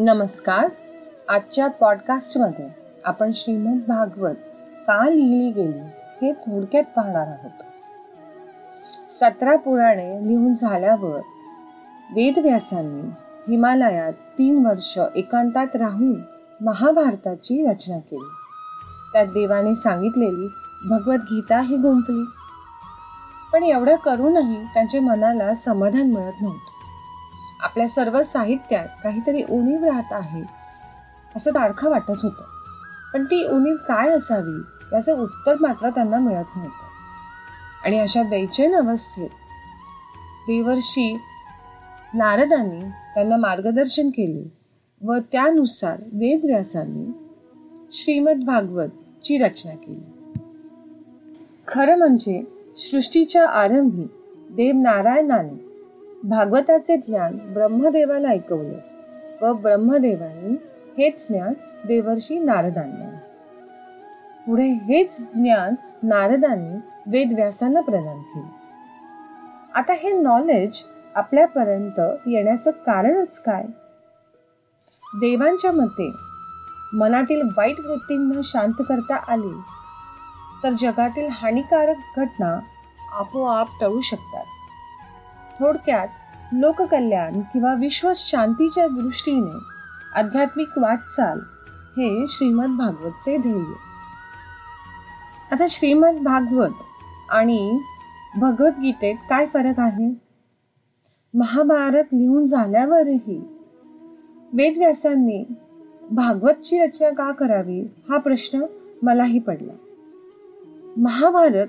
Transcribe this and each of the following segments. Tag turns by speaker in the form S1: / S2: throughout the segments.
S1: नमस्कार. आजच्या पॉडकास्टमध्ये आपण श्रीमद भागवत का लिहिली गेली हे थोडक्यात पाहणार आहोत. सतरा पुराणे लिहून झाल्यावर वेदव्यासांनी हिमालयात तीन वर्ष एकांतात राहून महाभारताची रचना केली. त्यात देवाने सांगितलेली भगवद्गीता ही गुंफली. पण एवढं करूनही त्यांच्या मनाला समाधान मिळत नव्हतं. आपल्या सर्व साहित्यात काहीतरी उणीव राहत आहे असं तारखं वाटत होतं. पण ती उणीव काय असावी याचं उत्तर मात्र त्यांना मिळत नव्हतं. आणि अशा बेचैन अवस्थेत देवर्षी नारदांनी त्यांना मार्गदर्शन केले व त्यानुसार वेदव्यासांनी श्रीमद भागवत ची रचना केली. खरं म्हणजे सृष्टीच्या आरंभी देव नारायणाने भागवताचे ज्ञान ब्रह्मदेवाला ऐकवले व ब्रह्मदेवानी हेच ज्ञान देवर्षी नारदांना पुढे हेच ज्ञान नारदांनी वेदव्यासांना प्रदान केले. आता हे नॉलेज आपल्यापर्यंत येण्याचं कारणच काय? देवांच्या मते मनातील वाईट वृत्तींना शांत करता आली तर जगातील हानिकारक घटना आपोआप टळू शकतात. थोडक्यात लोककल्याण किंवा विश्व शांतीच्या दृष्टीने आध्यात्मिक वाटचाल हे श्रीमद भागवतचे ध्येय. आता श्रीमद भागवत आणि भगवद्गीतेत काय फरक आहे? महाभारत लिहून झाल्यावरही वेदव्यासांनी भागवतची रचना का करावी हा प्रश्न मलाही पडला. महाभारत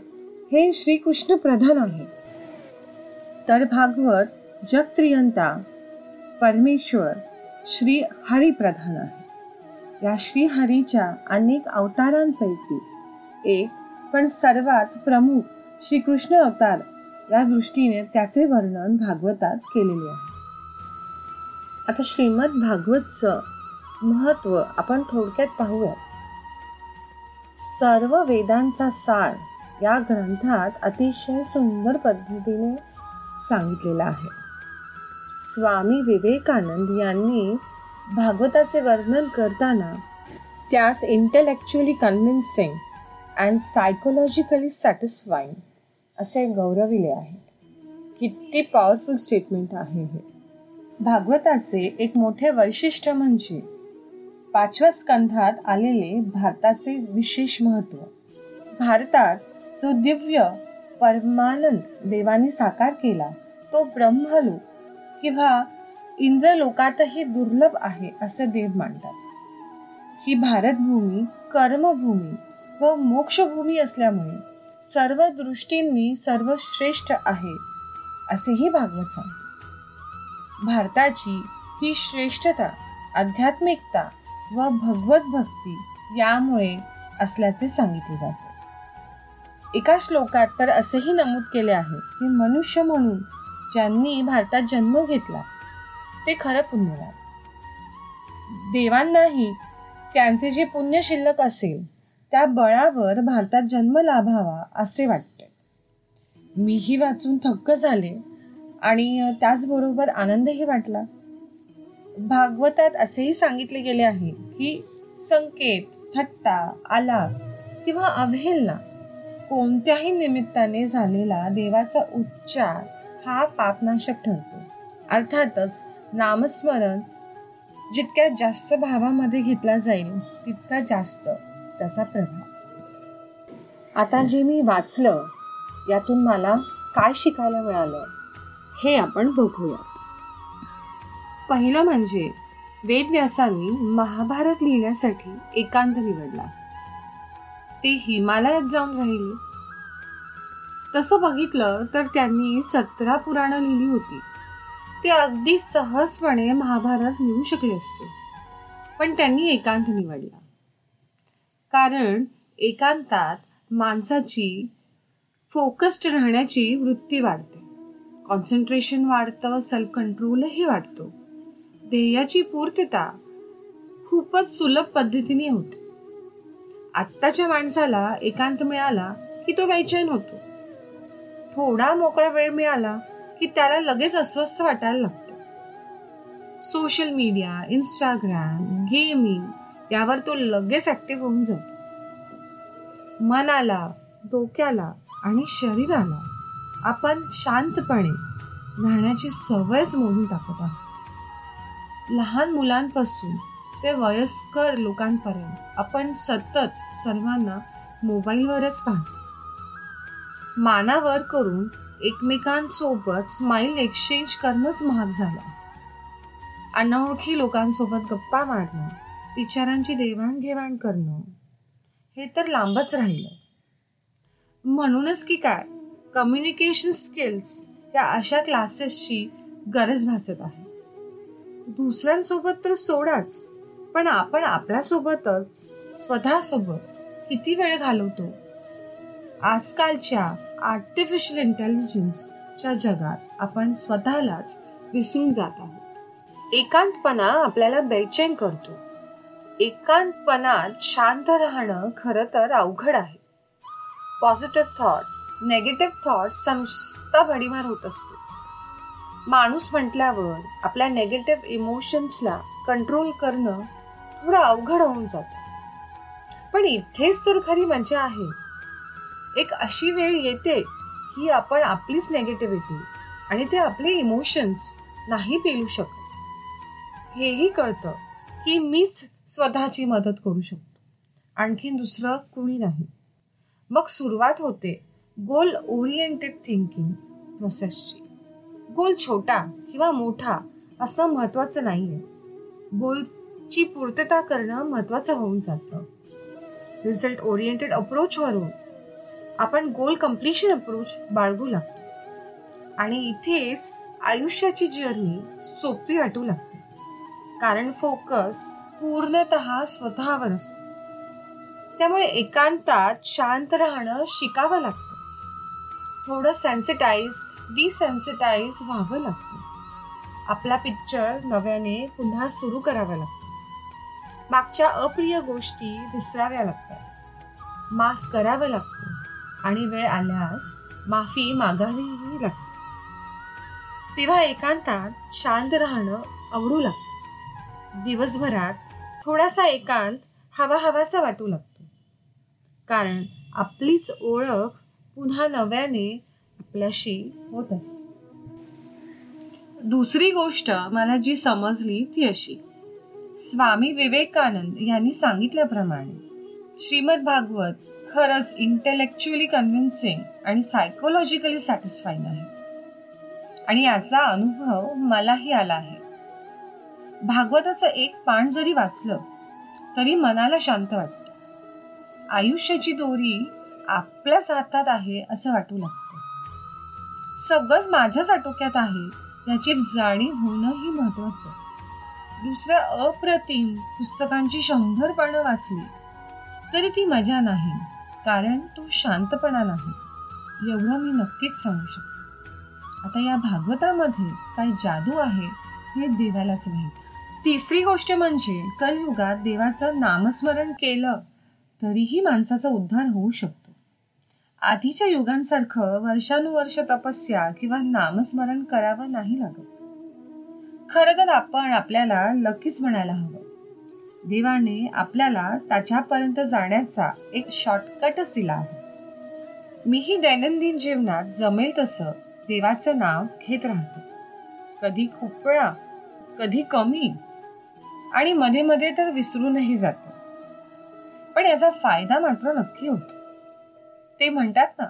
S1: हे श्रीकृष्ण प्रधान आहे तर भागवत जगत्रियंता परमेश्वर श्री हरिप्रधान आहे. या श्री हरीच्या अनेक अवतारांपैकी एक पण सर्वात प्रमुख श्रीकृष्ण अवतार या दृष्टीने त्याचे वर्णन भागवतात केलेले आहे. आता श्रीमद भागवतचं महत्त्व आपण थोडक्यात पाहूया. सर्व वेदांचा सार या ग्रंथात अतिशय सुंदर पद्धतीने सांगितलेला आहे. स्वामी विवेकानंद यांनी भागवताचे वर्णन करताना त्यास intellectually convincing and psychologically satisfying असे गौरविले आहे. किती पॉवरफुल स्टेटमेंट आहे हे. भागवताचे एक मोठे वैशिष्ट्य म्हणजे पाचव्या स्कंधात आलेले भारताचे विशेष महत्त्व. भारतात जो दिव्य परमानंद देवाने साकार केला. तो ब्रह्मलोक किंवा इंद्रलोकातही दुर्लभ आहे असे देव मानतात. ही भारतभूमी कर्मभूमी व मोक्षभूमी असल्यामुळे सर्व दृष्टींनी सर्वश्रेष्ठ आहे असेही भागवत सांगते. भारताची ही श्रेष्ठता आध्यात्मिकता व भगवत भक्ती यामुळे असल्याचे सांगितले जाते. एका श्लोकात तर असेही नमूद केले आहे की मनुष्य म्हणून ज्यांनी भारतात जन्म घेतला ते खरं पुण्यवान देवांनाही त्यांचे जे पुण्य शिल्लक असेल त्या बळावर भारतात जन्म लाभावा असे वाटते. मीही वाचून थक्क झाले आणि त्याचबरोबर आनंदही वाटला. भागवतात असेही सांगितले गेले आहे की संकेत थट्टा आला किंवा अवहेलना कोणत्याही निमित्ताने झालेला देवाचा उच्चार हा पापनाशक ठरतो. अर्थातच नामस्मरण जितक्या जास्त भावामध्ये घेतला जाईल तितका जास्त त्याचा प्रभाव. आता जे मी वाचलं यातून मला काय शिकायला मिळालं हे आपण बघूया. पहिलं म्हणजे वेदव्यासांनी महाभारत लिहिण्यासाठी एकांत निवडला. ते हिमालयात जाऊन राहिली. तसं बघितलं तर त्यांनी सतरा पुराणं लिहिली होती. ते अगदी सहजपणे महाभारत लिहू शकले असते. पण त्यांनी एकांत निवडला. कारण एकांतात माणसाची फोकस्ड राहण्याची वृत्ती वाढते. कॉन्सन्ट्रेशन वाढतं सेल्फ कंट्रोलही वाढतो. ध्येयाची पूर्तता खूपच सुलभ पद्धतीने होते. आत्ताच्या माणसाला एकांत मिळाला की तो बेचैन होतो. थोडा मोकळा वेळ मिळाला की त्याला लगेच अस्वस्थ वाटायला लागतं. सोशल मीडिया इंस्टाग्राम गेमिंग यावर तो लगेच ऍक्टिव्ह होऊन जातो. मनाला डोक्याला आणि शरीराला आपण शांतपणे राहण्याची सवयच मोडून टाकत आहोत. लहान मुलांपासून ते वयस्कर लोकांपर्यंत. आपण सतत सर्वांना मोबाईलवरच पाहतो. मानावर करून एकमेकांसोबत स्माईल एक्सचेंज करणंच महाग झालं. अनोळखी लोकांसोबत गप्पा मारणं विचारांची देवाणघेवाण करणं हे तर लांबच राहिलं. म्हणूनच की काय कम्युनिकेशन स्किल्स या अशा क्लासेसची गरज भासत आहे. दुसऱ्यांसोबत तर सोडाच. पण आपण आपल्यासोबतच स्वतःसोबत किती वेळ घालवतो? आजकालच्या आर्टिफिशियल इंटेलिजन्सच्या जगात आपण स्वतःलाच विसरून जात आहोत. एकांतपणा आपल्याला बेचैन करतो. एकांतपणात शांत राहणं खरं तर अवघड आहे. पॉझिटिव्ह थॉट्स नेगेटिव्ह थॉट्स नुसता भडीमार होत असतो. माणूस म्हटल्यावर आपल्या नेगेटिव्ह इमोशन्सला कंट्रोल करणं थोडं अवघड होऊन जात. पण इथेच तर खरी मजा आहे. एक अशी वेळ येते की आपण आपलीच नेगेटिव्हिटी आणि ते आपले इमोशन्स नाही पेलू शकत. हेही कळतं की मीच स्वतःची मदत करू शकतो. आणखीन दुसरं कुणी नाही. मग सुरुवात होते गोल ओरिएंटेड थिंकिंग प्रोसेसची गोल छोटा किंवा मोठा असणं महत्वाचं गोल ची पूर्तता करणं महत्वाचं होऊन जातं. रिझल्ट ओरिएंटेड अप्रोचवरून आपण गोल कम्प्लिशन अप्रोच बाळगू लागतो. आणि इथेच आयुष्याची जर्नी सोपी वाटू लागते. कारण फोकस पूर्णत स्वतःवर असतो. त्यामुळे एकांतात शांत राहणं शिकावं लागतं. थोडं सेन्सिटाईज डिसेन्सिटाईज व्हावं लागतं. आपला पिक्चर नव्याने पुन्हा सुरू करावा लागतो. मागच्या अप्रिय गोष्टी विसराव्या लागतात. माफ करावं लागतं. आणि वेळ आल्यास माफी मागावीही लागते. तेव्हा एकांतात शांत राहणं आवडू लागतं. दिवसभरात थोडासा एकांत हवा हवासा वाटू लागतो. कारण आपलीच ओळख पुन्हा नव्याने आपल्याशी होत असते. दुसरी गोष्ट मला जी समजली ती अशी. स्वामी विवेकानंद यांनी सांगितल्याप्रमाणे श्रीमद भागवत खरंच इंटेलेक्च्युअली कन्व्हिन्सिंग आणि सायकोलॉजिकली सॅटिस्फाईंग आहे. आणि याचा अनुभव मलाही आला आहे. भागवताचं एक पान जरी वाचलं तरी मनाला शांत वाटतं. आयुष्याची दोरी आपल्याच हातात आहे असं वाटू लागतं. सगळंच माझ्याच आटोक्यात आहे याची जाणीव होणंही महत्वाचं दुसऱ्या अप्रतिम पुस्तकांची शंभर पानं वाचली तरी ती मजा नाही कारण तो शांतपणा नाही. एवढं मी नक्कीच सांगू शकतो. आता या भागवतामध्ये काय जादू आहे हे देवालाच माहीत तिसरी गोष्ट म्हणजे कलयुगात देवाचं नामस्मरण केलं तरीही माणसाचा उद्धार होऊ शकतो. आधीच्या युगांसारखं वर्षानुवर्ष तपस्या किंवा नामस्मरण करावं नाही लागत. खरं तर आपण आपल्याला लकीच म्हणायला हवं. देवाने आपल्याला त्याच्यापर्यंत जाण्याचा एक शॉर्टकटच दिला आहे. मीही दैनंदिन जीवनात जमेल तसं देवाचं नाव घेत राहते. कधी खूप वेळा कधी कमी आणि मध्ये मध्ये तर विसरूनही जात. पण याचा फायदा मात्र नक्की होतो. ते म्हणतात ना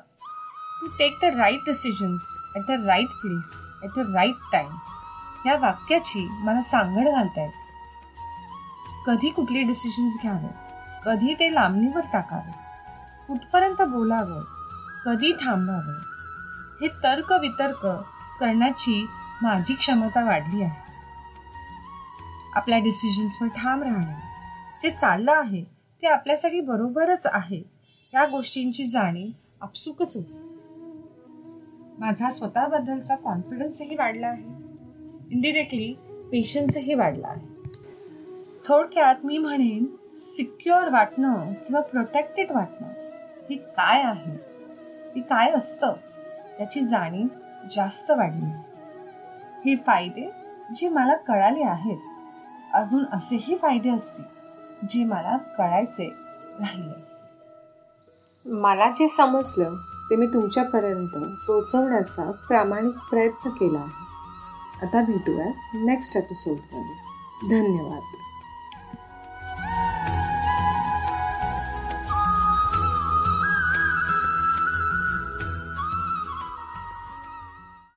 S1: to take the right decisions at the right place at the right time या वाक्याची मला सांगड घालता कधी कुठले डिसिजन्स घ्यावे कधी ते लांबणीवर टाकावे? कुठपर्यंत बोलावं? कधी थांबावं? हे तर्क वितर्क करण्याची माझी क्षमता वाढली आहे. आपल्या डिसिजन्सवर ठाम राहणे जे चाललं आहे ते आपल्यासाठी बरोबरच आहे या गोष्टींची जाणीव आपसुकच होती. माझा स्वतःबद्दलचा कॉन्फिडन्सही वाढला आहे. इंडिरेक्टली पेशन्सही वाढला आहे. थोडक्यात मी म्हणेन सिक्युअर वाटणं किंवा प्रोटेक्टेड वाटणं हे काय आहे? हे काय असतं? याची जाणीव जास्त वाढली. हे फायदे जे मला कळाले आहेत अजून असेही फायदे असतील जे मला कळायचे राहिले असते
S2: मला जे समजलं ते मी तुमच्यापर्यंत पोचवण्याचा प्रामाणिक प्रयत्न केला आहे. आता भेटूया नेक्स्ट एपिसोडमध्ये धन्यवाद.